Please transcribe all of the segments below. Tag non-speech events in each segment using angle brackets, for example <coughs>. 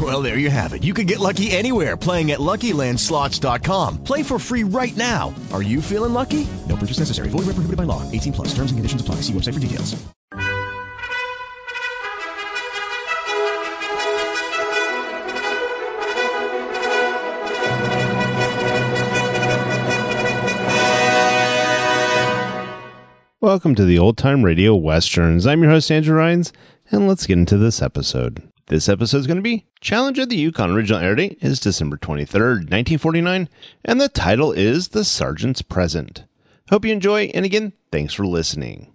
Well, there you have it. You can get lucky anywhere playing at LuckyLandSlots.com. Play for free right now. Are you feeling lucky? No purchase necessary. Void where prohibited by law. 18 plus. Terms and conditions apply. See website for details. Welcome to the Old Time Radio Westerns. I'm your host, Andrew Rhynes, and let's get into this episode. This episode is going to be Challenge of the Yukon. Original air date is December 23rd, 1949, and the title is The Sergeant's Present. Hope you enjoy, and again, thanks for listening.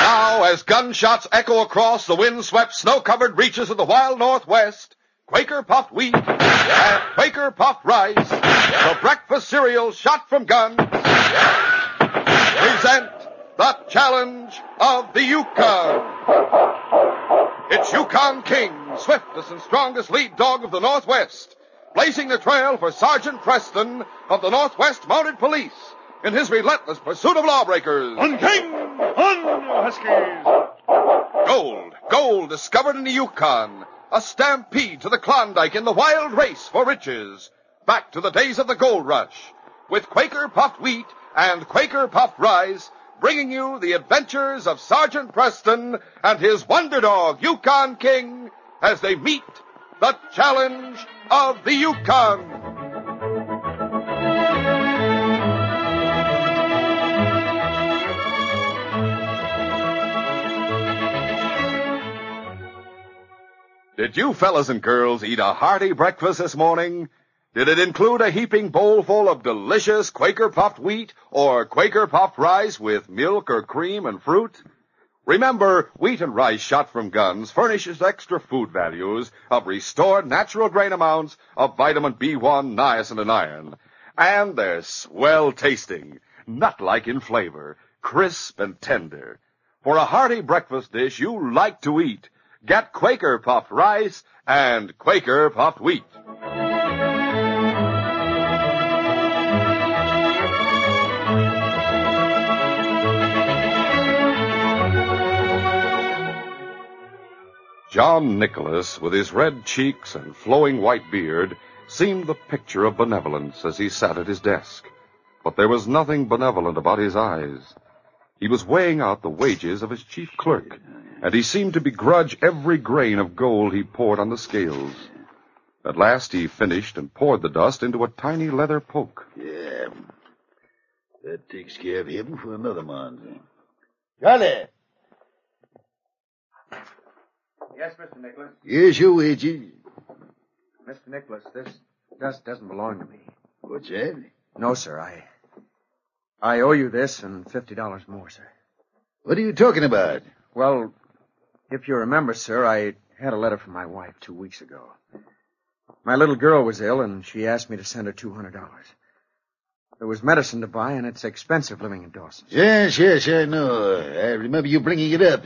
Now, as gunshots echo across the wind-swept, snow-covered reaches of the wild Northwest, Quaker puffed wheat and Quaker puffed rice, the breakfast cereal shot from guns, present the challenge of the Yukon. It's Yukon King, swiftest and strongest lead dog of the Northwest, blazing the trail for Sergeant Preston of the Northwest Mounted Police in his relentless pursuit of lawbreakers. On King! On, Huskies! Gold, gold discovered in the Yukon. A stampede to the Klondike in the wild race for riches. Back to the days of the gold rush. With Quaker puffed wheat and Quaker puffed rice, bringing you the adventures of Sergeant Preston and his wonder dog, Yukon King, as they meet the challenge of the Yukon. Did you fellas and girls eat a hearty breakfast this morning? Did it include a heaping bowlful of delicious Quaker puffed wheat or Quaker puffed rice with milk or cream and fruit? Remember, wheat and rice shot from guns furnishes extra food values of restored natural grain amounts of vitamin B1, niacin, and iron. And they're swell tasting, nut-like in flavor, crisp and tender. For a hearty breakfast dish you like to eat, Get Quaker puffed rice and Quaker puffed wheat. John Nicholas, with his red cheeks and flowing white beard, seemed the picture of benevolence as he sat at his desk. But there was nothing benevolent about his eyes. He was weighing out the wages of his chief clerk, and he seemed to begrudge every grain of gold he poured on the scales. At last he finished and poured the dust into a tiny leather poke. Yeah. That takes care of him for another month. Charlie! Yes, Mr. Nicholas. Here's your wages. Mr. Nicholas, this dust doesn't belong to me. What's that? No, sir. I I owe you this and fifty dollars more, sir. What are you talking about? Well, if you remember, sir, I had a letter from my wife two weeks ago. My little girl was ill, and she asked me to send her $200. There was medicine to buy, and it's expensive living in Dawson. Yes, yes, I know. I remember you bringing it up.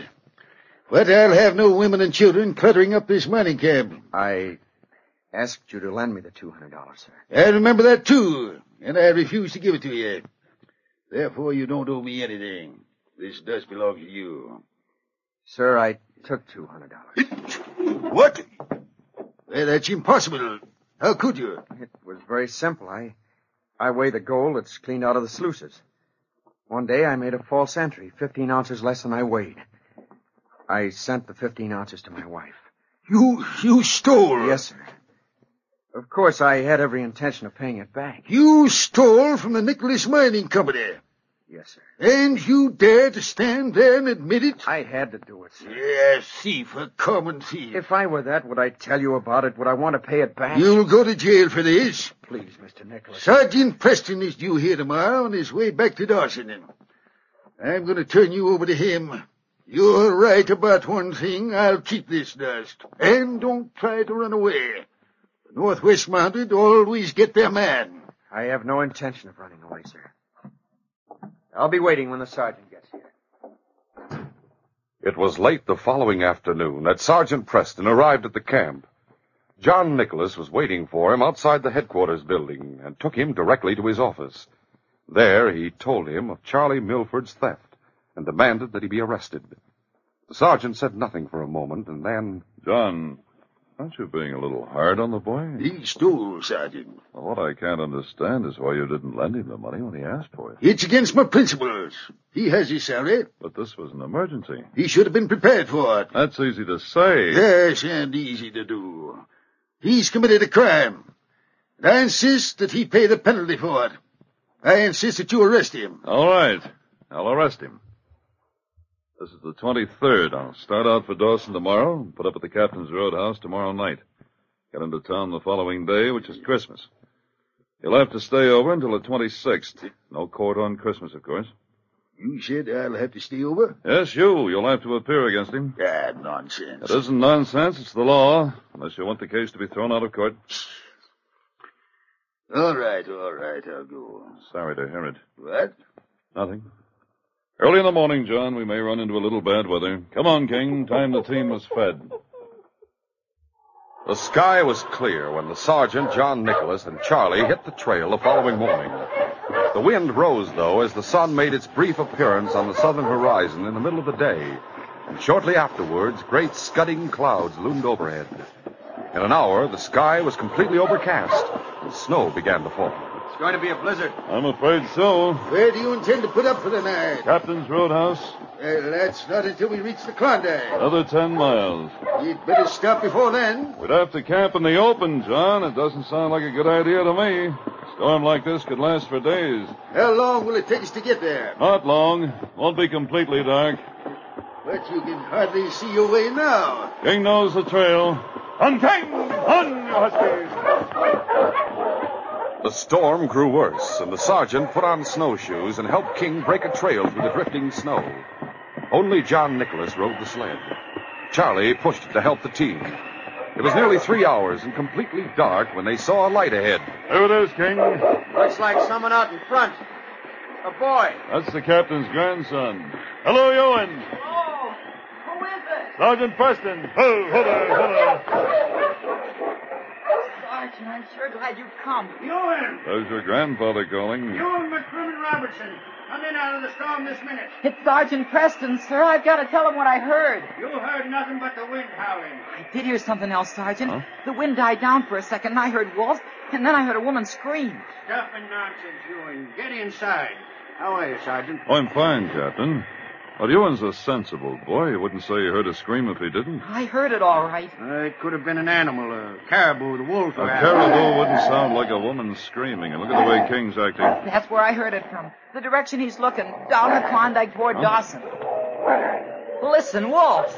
But I'll have no women and children cluttering up this mining camp. I asked you to lend me the $200, sir. I remember that, too. And I refused to give it to you. Therefore, you don't owe me anything. This does belong to you. Sir, I took $200. What? Well, that's impossible. How could you? It was very simple. I, I weigh the gold that's cleaned out of the sluices. One day I made a false entry, 15 ounces less than I weighed. I sent the 15 ounces to my wife. You, you stole? Yes, sir. Of course, I had every intention of paying it back. You stole from the Nicholas Mining Company. Yes, sir. And you dare to stand there and admit it? I had to do it, sir. Yeah, thief, a common thief. If I were that, would I tell you about it? Would I want to pay it back? You'll go to jail for this. Please, Mr. Nicholas. Sergeant Preston is due here tomorrow on his way back to Dawson. I'm going to turn you over to him. You're right about one thing. I'll keep this dust. And don't try to run away. The Northwest Mounted always get their man. I have no intention of running away, sir. I'll be waiting when the sergeant gets here. It was late the following afternoon that Sergeant Preston arrived at the camp. John Nicholas was waiting for him outside the headquarters building and took him directly to his office. There he told him of Charlie Milford's theft and demanded that he be arrested. The sergeant said nothing for a moment and then. John, aren't you being a little hard on the boy? He stole, Sergeant. Well, what I can't understand is why you didn't lend him the money when he asked for it. It's against my principles. He has his salary. But this was an emergency. He should have been prepared for it. That's easy to say. Yes, and easy to do. He's committed a crime. And I insist that he pay the penalty for it. I insist that you arrest him. All right. I'll arrest him. This is the 23rd. I'll start out for Dawson tomorrow and put up at the Captain's Roadhouse tomorrow night. Get into town the following day, which is Christmas. You'll have to stay over until the 26th. No court on Christmas, of course. You said I'll have to stay over? Yes, you. You'll have to appear against him. Ah, nonsense. It isn't nonsense. It's the law. Unless you want the case to be thrown out of court. All right, all right, I'll go. Sorry to hear it. What? Nothing. Early in the morning, John, we may run into a little bad weather. Come on, King. Time the team was fed. The sky was clear when the sergeant, John Nicholas, and Charlie hit the trail the following morning. The wind rose, though, as the sun made its brief appearance on the southern horizon in the middle of the day. And shortly afterwards, great scudding clouds loomed overhead. In an hour, the sky was completely overcast, and snow began to fall. It's going to be a blizzard. I'm afraid so. Where do you intend to put up for the night? Captain's Roadhouse. Uh, well, that's not until we reach the Klondike. Another ten miles. You'd better stop before then. We'd have to camp in the open, John. It doesn't sound like a good idea to me. A storm like this could last for days. How long will it take us to get there? Not long. Won't be completely dark. But you can hardly see your way now. King knows the trail. On King! On, you huskies! The storm grew worse, and the sergeant put on snowshoes and helped King break a trail through the drifting snow. Only John Nicholas rode the sled. Charlie pushed it to help the team. It was nearly three hours and completely dark when they saw a light ahead. There it is, King. Looks like someone out in front. A boy. That's the captain's grandson. Hello, Ewan. Oh, who is it? Sergeant Preston. Oh, hello, hello. Sergeant, I'm sure glad you've come. Ewan! There's your grandfather calling. Ewan McCrimmon Robertson. Come in out of the storm this minute. It's Sergeant Preston, sir. I've got to tell him what I heard. You heard nothing but the wind howling. I did hear something else, Sergeant. Huh? The wind died down for a second, and I heard wolves, and then I heard a woman scream. Stuff and nonsense, Ewan. Get inside. How are you, Sergeant? Oh, I'm fine, Captain. But Ewan's a sensible boy. He wouldn't say he heard a scream if he didn't. I heard it all right. Uh, it could have been an animal, a caribou, the wolf. A caribou wouldn't sound like a woman screaming. And look at the way King's acting. That's where I heard it from. The direction he's looking, down the Klondike toward Dawson. Listen, wolves.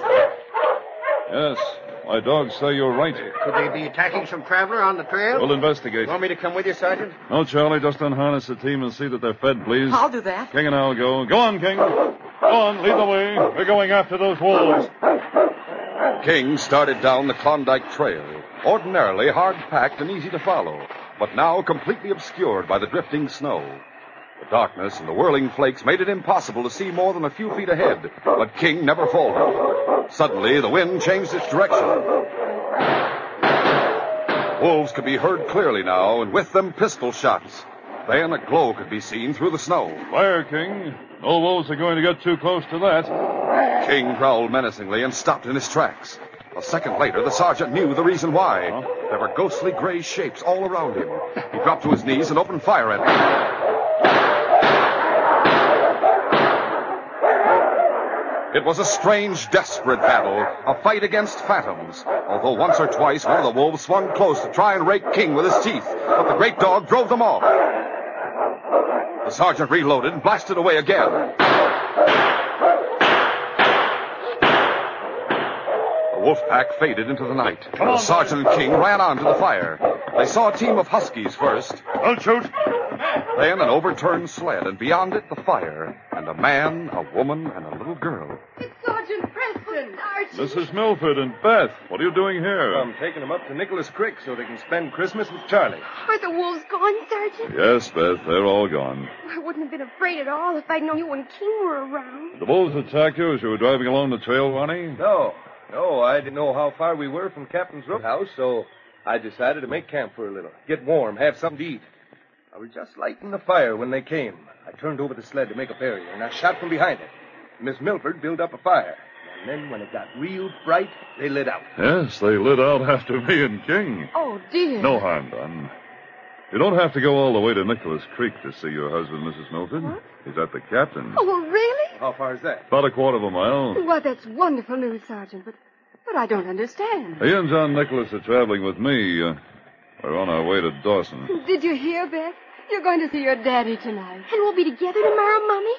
Yes, my dogs say you're right. Could they be attacking some traveler on the trail? We'll investigate. You Want me to come with you, Sergeant? No, Charlie, just unharness the team and see that they're fed, please. I'll do that. King and I'll go. Go on, King. Go on, lead the way. We're going after those wolves. King started down the Klondike Trail, ordinarily hard packed and easy to follow, but now completely obscured by the drifting snow. The darkness and the whirling flakes made it impossible to see more than a few feet ahead, but King never faltered. Suddenly, the wind changed its direction. Wolves could be heard clearly now, and with them pistol shots. Then a glow could be seen through the snow. Fire, King. No wolves are going to get too close to that. King growled menacingly and stopped in his tracks. A second later, the sergeant knew the reason why. There were ghostly gray shapes all around him. He dropped to his knees and opened fire at them. It was a strange, desperate battle, a fight against phantoms. Although once or twice one of the wolves swung close to try and rake King with his teeth, but the great dog drove them off. The sergeant reloaded and blasted away again. The wolf pack faded into the night. the sergeant and King ran on to the fire. They saw a team of huskies first. Don't shoot. Then an overturned sled, and beyond it the fire, and a man, a woman, and a little girl. Sergeant Preston! Sergeant! Mrs. Milford and Beth, what are you doing here? I'm taking them up to Nicholas Creek so they can spend Christmas with Charlie. Are the wolves gone, Sergeant? Yes, Beth, they're all gone. I wouldn't have been afraid at all if I'd known you and King were around. The wolves attacked you as you were driving along the trail, Ronnie? No, no, I didn't know how far we were from Captain's Roadhouse, so I decided to make camp for a little, get warm, have something to eat. I was just lighting the fire when they came. I turned over the sled to make a barrier, and I shot from behind it. Miss Milford built up a fire. And then when it got real bright, they lit out. Yes, they lit out after me and King. Oh, dear. No harm done. You don't have to go all the way to Nicholas Creek to see your husband, Mrs. Milford. He's at the captain's. Oh, really? How far is that? About a quarter of a mile. Well, that's wonderful news, Sergeant, but but I don't understand. He and John Nicholas are traveling with me. Uh, we're on our way to Dawson. Did you hear, Beth? You're going to see your daddy tonight. And we'll be together tomorrow, Mummy?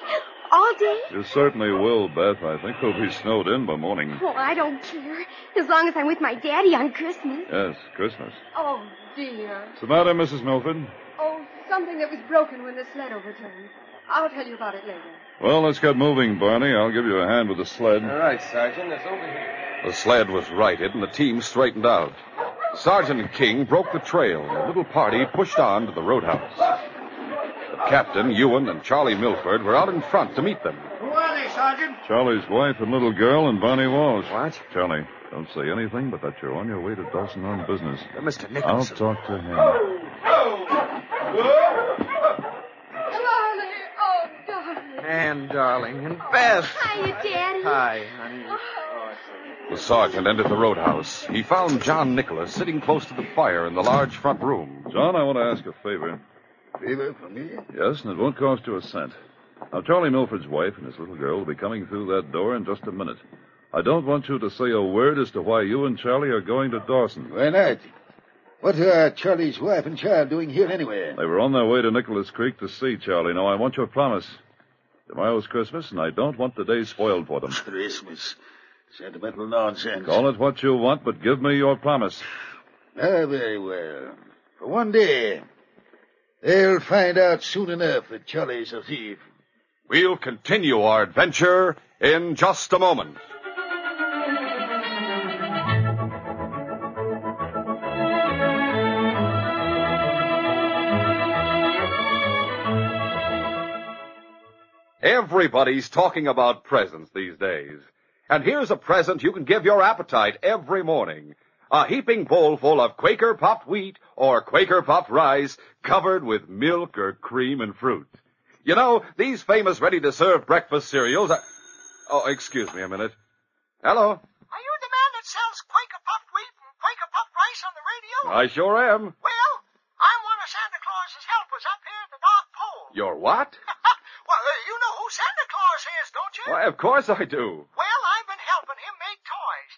All day? You certainly will, Beth. I think we'll be snowed in by morning. Well, I don't care. As long as I'm with my daddy on Christmas. Yes, Christmas. Oh, dear. What's the matter, Mrs. Milford? Oh, something that was broken when the sled overturned. I'll tell you about it later. Well, let's get moving, Barney. I'll give you a hand with the sled. All right, Sergeant, it's over here. The sled was righted and the team straightened out. Sergeant King broke the trail and the little party pushed on to the roadhouse. The captain, Ewan, and Charlie Milford were out in front to meet them. Who are they, Sergeant? Charlie's wife and little girl and Barney Walsh. What? Charlie, don't say anything but that you're on your way to Dawson on business. Uh, Mr. Nicholson. I'll talk to him. Charlie! Oh, darling. And darling, and Beth. Hiya, Daddy. Hi, honey. The sergeant entered the roadhouse. He found John Nicholas sitting close to the fire in the large front room. John, I want to ask a favor. Favor for me? Yes, and it won't cost you a cent. Now, Charlie Milford's wife and his little girl will be coming through that door in just a minute. I don't want you to say a word as to why you and Charlie are going to Dawson. Why not? What are Charlie's wife and child doing here anyway? They were on their way to Nicholas Creek to see Charlie. Now, I want your promise. Tomorrow's Christmas, and I don't want the day spoiled for them. Christmas. Sentimental nonsense. Call it what you want, but give me your promise. Ah, very well. For one day. They'll find out soon enough that Charlie's a thief. We'll continue our adventure in just a moment. Everybody's talking about presents these days. And here's a present you can give your appetite every morning. A heaping bowl full of Quaker puffed wheat or Quaker puffed rice covered with milk or cream and fruit. You know, these famous ready-to-serve breakfast cereals are... Oh, excuse me a minute. Hello? Are you the man that sells Quaker puffed wheat and Quaker puffed rice on the radio? I sure am. Well, I'm one of Santa Claus's helpers up here at the North Pole. You're what? <laughs> well, uh, you know who Santa Claus is, don't you? Why, of course I do. Well, I've been helping him make toys.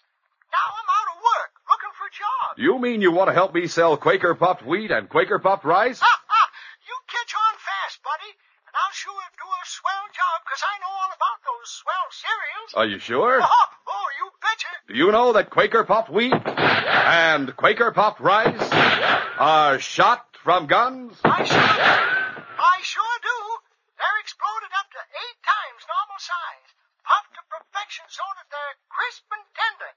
Now I'm out of work, looking for jobs. You mean you want to help me sell Quaker puffed wheat and Quaker puffed rice? Ha, ha. You catch on fast, buddy, and I'll sure do a swell job because I know all about those swell cereals. Are you sure? Oh, oh, you betcha. Do you know that Quaker puffed wheat and Quaker puffed rice are shot from guns? I sure do. I sure do. They're exploded up to eight times normal size. sardines. Puffed to perfection so that they're crisp and tender.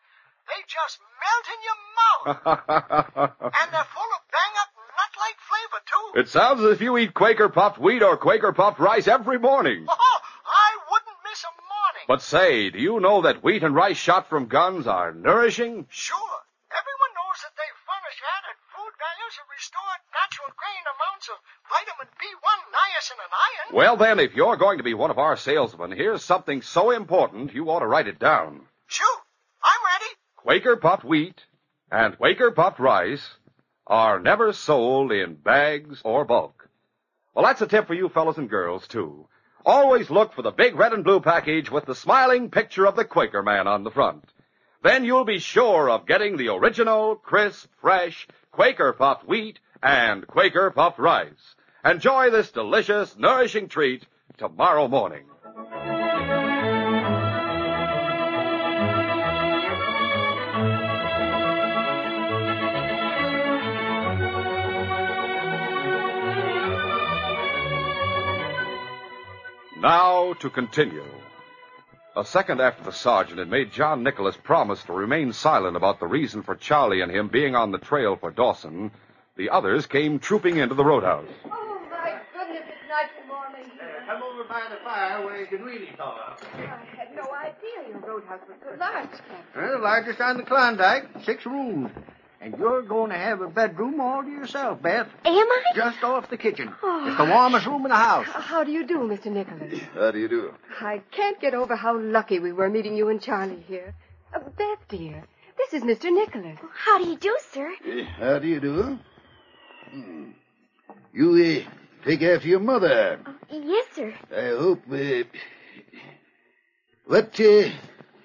They just melt in your mouth. <laughs> and they're full of bang-up nut-like flavor, too. It sounds as if you eat Quaker puffed wheat or Quaker puffed rice every morning. <laughs> Oh, I wouldn't miss a morning. But say, do you know that wheat and rice shot from guns are nourishing? Sure. Everyone knows that they furnish added food values and restore natural grain amounts of vitamin B1, niacin, and iron. Well, then, if you're going to be one of our salesmen, here's something so important you ought to write it down. Shoot. I'm ready. Quaker puffed wheat and Quaker puffed rice are never sold in bags or bulk. Well, that's a tip for you fellows and girls, too. Always look for the big red and blue package with the smiling picture of the Quaker man on the front. Then you'll be sure of getting the original, crisp, fresh Quaker puffed wheat and Quaker puffed rice. Enjoy this delicious, nourishing treat tomorrow morning. Now to continue. A second after the sergeant had made John Nicholas promise to remain silent about the reason for Charlie and him being on the trail for Dawson, the others came trooping into the roadhouse. Oh, my goodness, it's nice and warm in here. Uh, come over by the fire where you can really talk. I had no idea your roadhouse was so large, Captain. Well, largest on the Klondike, six rooms. And you're going to have a bedroom all to yourself, Beth. Am I? Just off the kitchen. Oh. It's the warmest room in the house. How do you do, Mr. Nicholas? How do you do? I can't get over how lucky we were meeting you and Charlie here. Uh, Beth, dear, this is Mr. Nicholas. How do you do, sir? How do you do? Hmm. You uh, take after your mother. Yes, sir. I hope. Uh, what uh,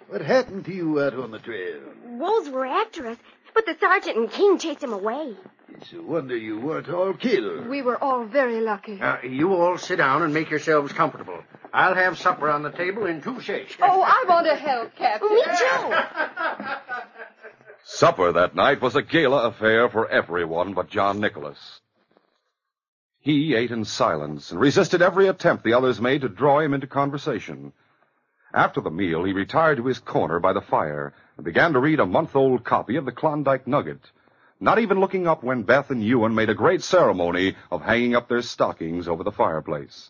what happened to you out on the trail? Wolves were after us, but the sergeant and King chased him away. It's a wonder you weren't all killed. We were all very lucky. Uh, you all sit down and make yourselves comfortable. I'll have supper on the table in two shakes. Oh, I want to help, Captain. Me too. <laughs> Supper that night was a gala affair for everyone but John Nicholas. He ate in silence and resisted every attempt the others made to draw him into conversation. After the meal, he retired to his corner by the fire and began to read a month-old copy of the Klondike Nugget, not even looking up when Beth and Ewan made a great ceremony of hanging up their stockings over the fireplace.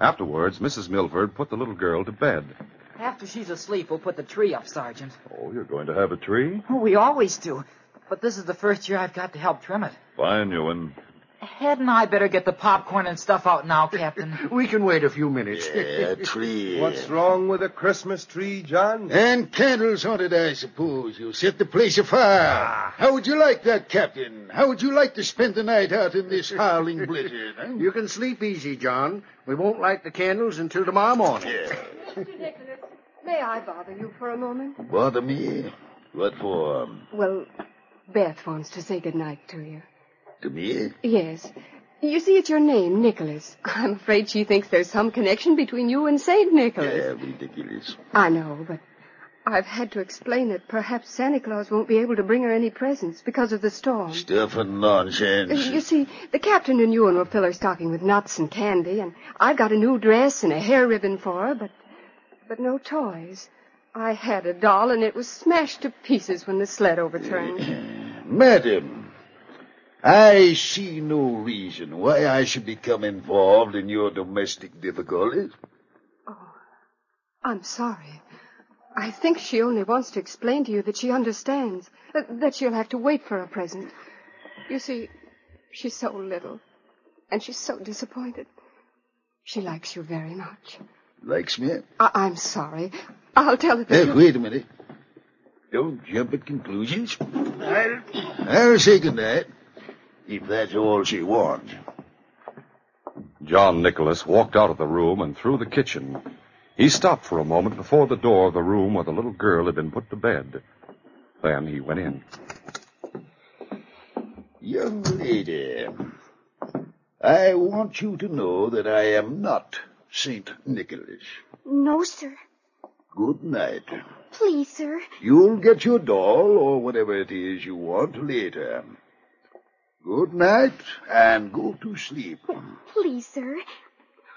Afterwards, Mrs. Milford put the little girl to bed. After she's asleep, we'll put the tree up, Sergeant. Oh, you're going to have a tree? Oh, we always do. But this is the first year I've got to help trim it. Fine, Ewan. Hadn't I better get the popcorn and stuff out now, Captain? <laughs> We can wait a few minutes. Yeah, tree. <laughs> What's wrong with a Christmas tree, John? And candles on it, I suppose. You set the place afire. Ah. How would you like that, Captain? How would you like to spend the night out in this howling blizzard? huh? <laughs> Eh? You can sleep easy, John. We won't light the candles until tomorrow morning. Mr. Nicholas, may I bother you for a moment? Bother me? What for? Well, Beth wants to say good night to you. To me? Yes. You see, it's your name, Nicholas. I'm afraid she thinks there's some connection between you and St. Nicholas. Yeah, ridiculous. I know, but I've had to explain that perhaps Santa Claus won't be able to bring her any presents because of the storm. Stuff and nonsense. Uh, you see, the captain and Ewan will fill her stocking with nuts and candy, and I've got a new dress and a hair ribbon for her, but but no toys. I had a doll, and it was smashed to pieces when the sled overturned. <clears throat> Madam, I see no reason why I should become involved in your domestic difficulties. Oh, I'm sorry. I think she only wants to explain to you that she understands, that, that she'll have to wait for a present. You see, she's so little, and she's so disappointed. She likes you very much. Likes me? I- I'm sorry. I'll tell her that Hey, you- wait a minute. Don't jump at conclusions. I'll, I'll say goodnight, if that's all she wants. John Nicholas walked out of the room and through the kitchen. He stopped for a moment before the door of the room where the little girl had been put to bed. Then he went in. Young lady, I want you to know that I am not St. Nicholas. No, sir. Good night. Please, sir. You'll get your doll or whatever it is you want later. Good night and go to sleep. Please, sir.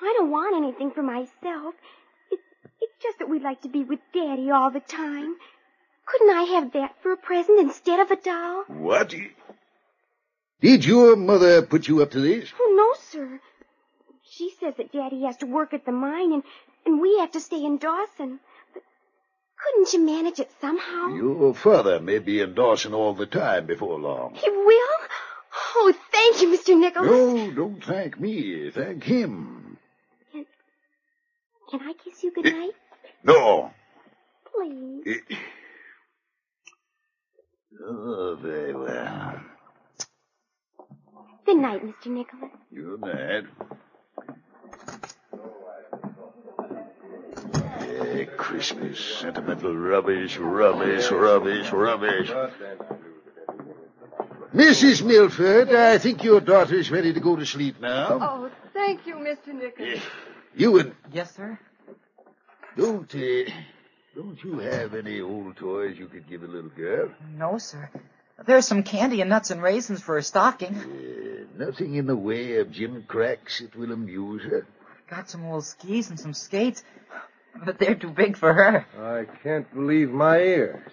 I don't want anything for myself. It, it's Just that we'd like to be with Daddy all the time. Couldn't I have that for a present instead of a doll? What? Did your mother put you up to this? Oh, no, sir. She says that Daddy has to work at the mine and, and we have to stay in Dawson. But couldn't you manage it somehow? Your father may be in Dawson all the time before long. He will? Oh, thank you, Mr. Nicholas. No, don't thank me. Thank him. Can, can I kiss you goodnight? Eh, no. Please. Eh. Oh, very well. Good night, Mr. Nicholas. Good night. Yeah, Christmas, sentimental rubbish, rubbish, rubbish, rubbish. Mrs. Milford, I think your daughter is ready to go to sleep now. Oh, thank you, Mr. Nicholas. You and Yes, sir. don't, uh, don't you have any old toys you could give a little girl? No, sir. There's some candy and nuts and raisins for her stocking. Uh, nothing in the way of gym cracks that will amuse her. Got some old skis and some skates, but they're too big for her. I can't believe my ears.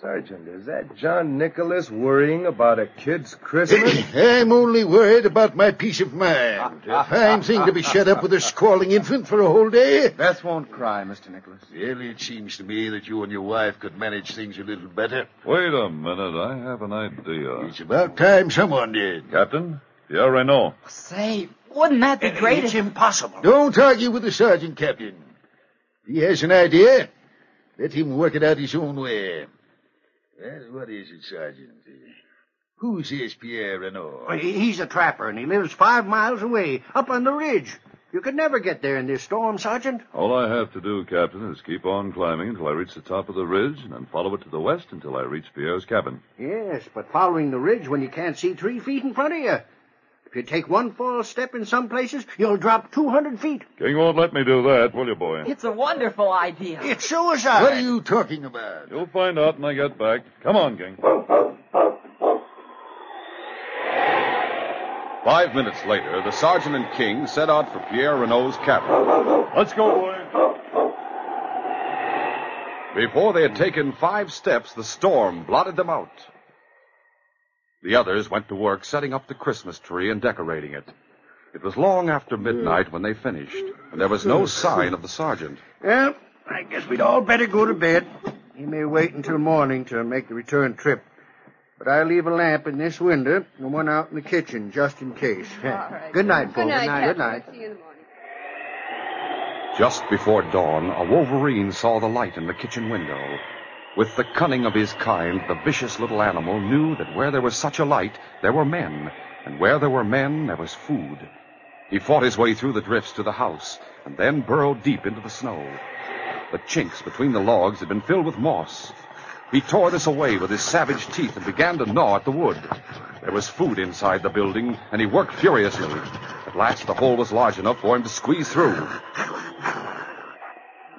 Sergeant, is that John Nicholas worrying about a kid's Christmas? <laughs> I'm only worried about my peace of mind. <laughs> A fine thing to be shut up with a squalling infant for a whole day. Beth won't cry, Mr. Nicholas. Really, it seems to me that you and your wife could manage things a little better. Wait a minute. I have an idea. It's about time someone did. Captain, Pierre Renault. Say, wouldn't that be great? It's if- impossible. Don't argue with the sergeant, Captain. He has an idea, let him work it out his own way. Well, what is it, Sergeant? Who's this Pierre Renault? Well, He's a trapper, and he lives five miles away, up on the ridge. You could never get there in this storm, Sergeant. All I have to do, Captain, is keep on climbing until I reach the top of the ridge, and then follow it to the west until I reach Pierre's cabin. Yes, but following the ridge when you can't see three feet in front of you. If you take one false step in some places, you'll drop 200 feet. King won't let me do that, will you, boy? It's a wonderful idea. It's suicide. What are you talking about? You'll find out when I get back. Come on, King. Five minutes later, the sergeant and King set out for Pierre Renault's cabin. Let's go, boy. Before they had taken five steps, the storm blotted them out. The others went to work setting up the Christmas tree and decorating it. It was long after midnight when they finished, and there was no <laughs> sign of the sergeant. Well, I guess we'd all better go to bed. He may wait until morning to make the return trip. But I'll leave a lamp in this window and one out in the kitchen just in case. <laughs> Good night, folks. Good night, Captain. Good night. See you in the morning. Just before dawn, a wolverine saw the light in the kitchen window. With the cunning of his kind, the vicious little animal knew that where there was such a light, there were men, and where there were men, there was food. He fought his way through the drifts to the house, and then burrowed deep into the snow. The chinks between the logs had been filled with moss. He tore this away with his savage teeth and began to gnaw at the wood. There was food inside the building, and he worked furiously. At last, the hole was large enough for him to squeeze through.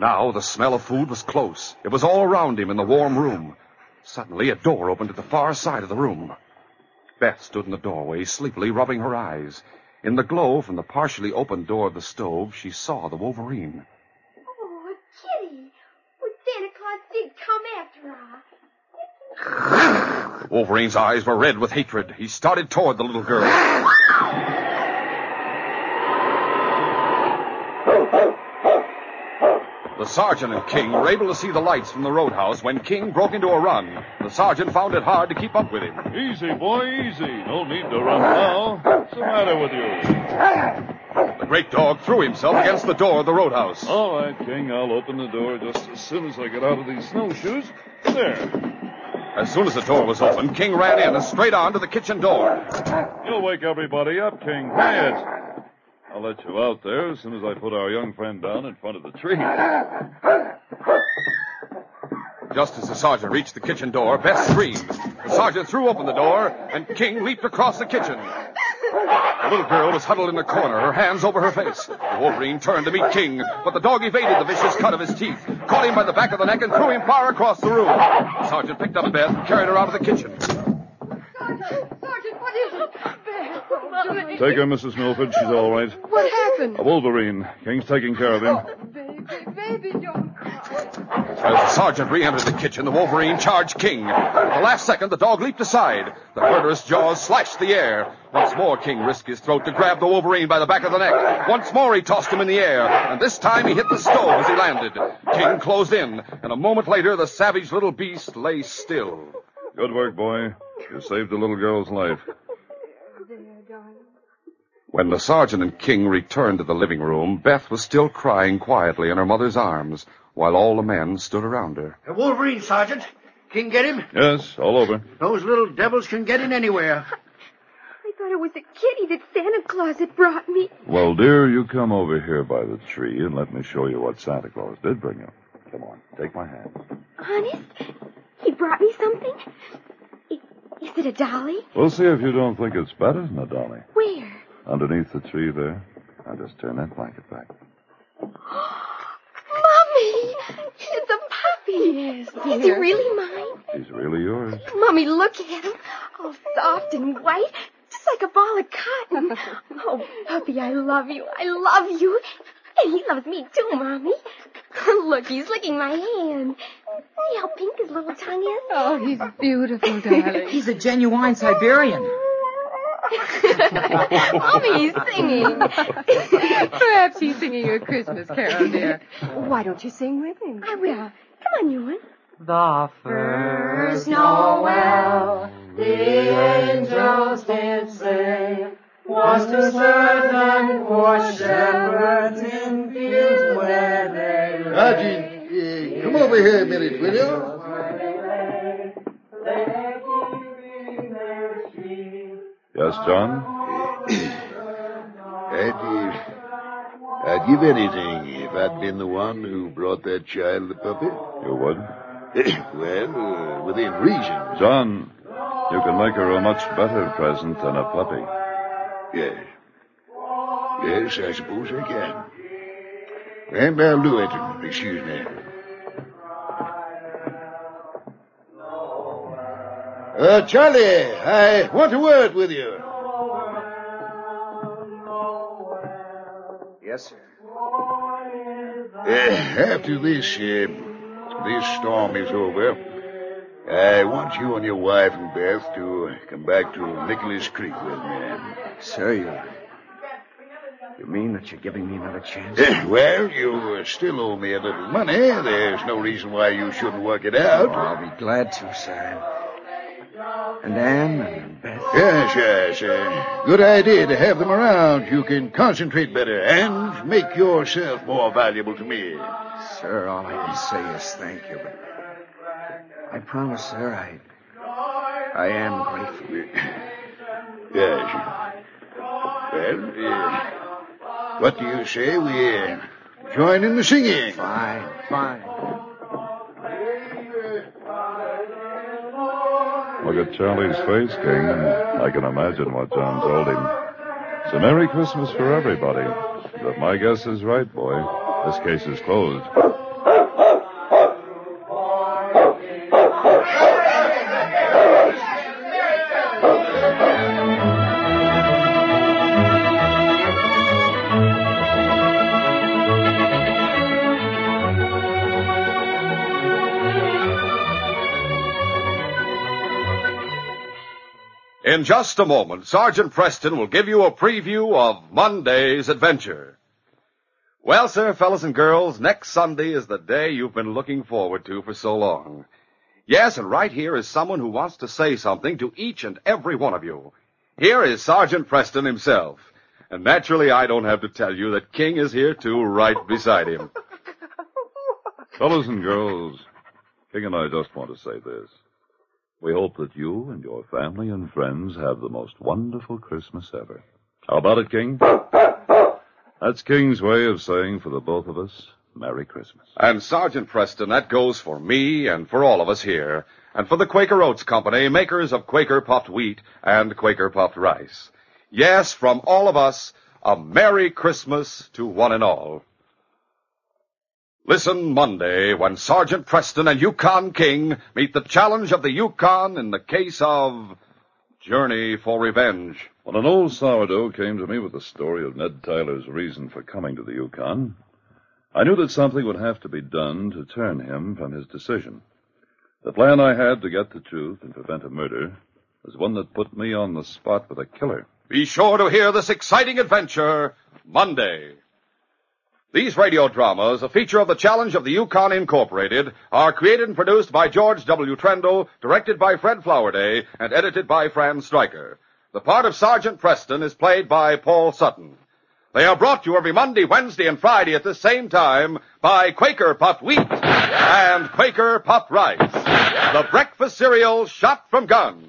Now, the smell of food was close. It was all around him in the warm room. Suddenly, a door opened at the far side of the room. Beth stood in the doorway, sleepily rubbing her eyes. In the glow from the partially opened door of the stove, she saw the Wolverine. Oh, Kitty. Well, Santa Claus did come after us. <laughs> Wolverine's eyes were red with hatred. He started toward the little girl. <laughs> Oh, oh. The sergeant and King were able to see the lights from the roadhouse when King broke into a run. The sergeant found it hard to keep up with him. Easy, boy, easy. No need to run now. What's the matter with you? The great dog threw himself against the door of the roadhouse. All right, King, I'll open the door just as soon as I get out of these snowshoes. There. As soon as the door was open, King ran in and straight on to the kitchen door. You'll wake everybody up, King. Quiet. I'll let you out there as soon as I put our young friend down in front of the tree. Just as the sergeant reached the kitchen door, Beth screamed. The sergeant threw open the door, and King leaped across the kitchen. The little girl was huddled in the corner, her hands over her face. The Wolverine turned to meet King, but the dog evaded the vicious cut of his teeth, caught him by the back of the neck, and threw him far across the room. The sergeant picked up Beth and carried her out of the kitchen. Sergeant, Sergeant, what is it? Beth, oh, Take her, Mrs. Milford. She's all right. What happened? A Wolverine. King's taking care of him. Oh, baby, baby, don't As the sergeant re-entered the kitchen, the Wolverine charged King. At the last second, the dog leaped aside. The murderous jaws slashed the air. Once more, King risked his throat to grab the Wolverine by the back of the neck. Once more, he tossed him in the air, and this time he hit the stove as he landed. King closed in, and a moment later, the savage little beast lay still. Good work, boy. You saved the little girl's life. When the sergeant and King returned to the living room, Beth was still crying quietly in her mother's arms, while all the men stood around her. A Wolverine, Sergeant. King get him? Yes, all over. Those little devils can get in anywhere. <laughs> I thought it was a kitty that Santa Claus had brought me. Well, dear, you come over here by the tree and let me show you what Santa Claus did bring you. Come on, take my hand. Honest? He brought me something? Is it a dolly? We'll see if you don't think it's better than a dolly. Where? Underneath the tree there. I'll just turn that blanket back. <gasps> Mommy! It's a puppy. Yes, Is he really mine? He's really yours. Mommy, look at him. All soft and white, just like a ball of cotton. <laughs> Oh, puppy, I love you. I love you. And he loves me too, Mommy. <laughs> Look, he's licking my hand. See how pink his little tongue is? Oh, he's beautiful, darling. He's a genuine Siberian. <laughs> Mommy, he's singing. <laughs> Perhaps he's singing a Christmas carol, dear. Why don't you sing with him? I will. Come on, Ewan. The first Noel, the angels did say, was to certain poor shepherds in fields where they lay. Sergeant, uh, come over here a minute, will you? Yes, John? I'd, uh, I'd give anything if I'd been the one who brought that child the puppy. You would? <coughs> well, uh, within reason. John, you can make her a much better present than a puppy. Yes. Yes, I suppose I can. And I'll do it. Excuse me. Uh, Charlie, I want a word with you. Yes, sir. Uh, after this, uh, this storm is over, I want you and your wife and Beth to come back to Nicholas Creek with me. Sir, you. You mean that you're giving me another chance? Uh, well, you still owe me a little money. There's no reason why you shouldn't work it out. Oh, I'll be glad to, sir. And Anne and Beth. Yes, yes. Uh, good idea to have them around. You can concentrate better and make yourself more valuable to me. Sir, all I can say is thank you, but I promise, sir, I I am grateful. Yes. Well, uh, what do you say we uh, join in the singing? Fine, fine. Look at Charlie's face, King, and I can imagine what John told him. It's a Merry Christmas for everybody. But my guess is right, boy. This case is closed. In just a moment, Sergeant Preston will give you a preview of Monday's adventure. Well, sir, fellas and girls, next Sunday is the day you've been looking forward to for so long. Yes, and right here is someone who wants to say something to each and every one of you. Here is Sergeant Preston himself. And naturally, I don't have to tell you that King is here too, right beside him. <laughs> Fellows and girls, King and I just want to say this. We hope that you and your family and friends have the most wonderful Christmas ever. How about it, King? That's King's way of saying for the both of us, Merry Christmas. And Sergeant Preston, that goes for me and for all of us here, and for the Quaker Oats Company, makers of Quaker puffed wheat and Quaker puffed rice. Yes, from all of us, a Merry Christmas to one and all. Listen Monday when Sergeant Preston and Yukon King meet the challenge of the Yukon in the case of Journey for Revenge. When an old sourdough came to me with the story of Ned Tyler's reason for coming to the Yukon, I knew that something would have to be done to turn him from his decision. The plan I had to get the truth and prevent a murder was one that put me on the spot with a killer. Be sure to hear this exciting adventure Monday. These radio dramas, a feature of the Challenge of the Yukon Incorporated, are created and produced by George W. Trendle, directed by Fred Flowerday, and edited by Fran Striker. The part of Sergeant Preston is played by Paul Sutton. They are brought to you every Monday, Wednesday, and Friday at the same time by Quaker Puffed Wheat and Quaker Puffed Rice. The breakfast cereal shot from guns.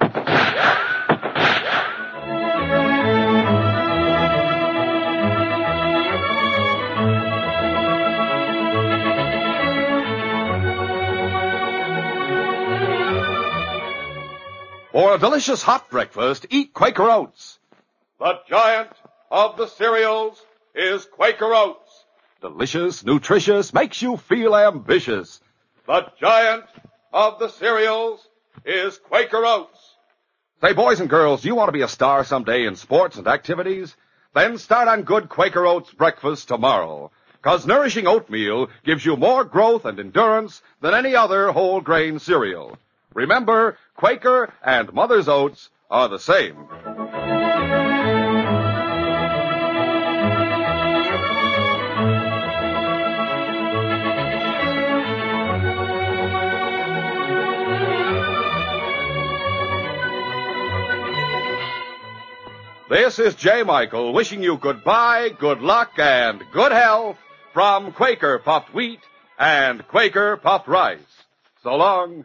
For a delicious hot breakfast, eat Quaker Oats. The giant of the cereals is Quaker Oats. Delicious, nutritious, makes you feel ambitious. The giant of the cereals is Quaker Oats. Say, boys and girls, you want to be a star someday in sports and activities? Then start on good Quaker Oats breakfast tomorrow. Cause nourishing oatmeal gives you more growth and endurance than any other whole grain cereal. Remember, Quaker and Mother's Oats are the same. This is J. Michael wishing you goodbye, good luck, and good health from Quaker Puffed Wheat and Quaker Puffed Rice. So long.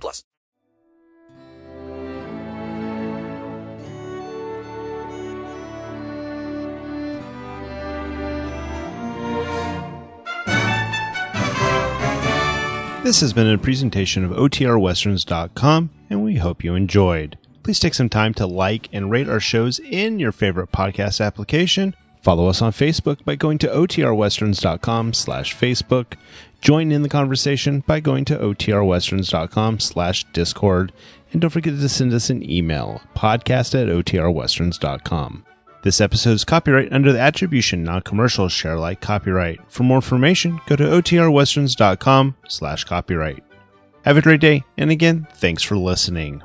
plus. This has been a presentation of OTRWesterns.com, and we hope you enjoyed. Please take some time to like and rate our shows in your favorite podcast application. Follow us on Facebook by going to OTRWesterns.com slash Facebook. Join in the conversation by going to OTRWesterns.com slash Discord. And don't forget to send us an email, podcast at OTRWesterns.com. This episode is copyright under the attribution non-commercial share alike copyright. For more information, go to OTRWesterns.com slash copyright. Have a great day, and again, thanks for listening.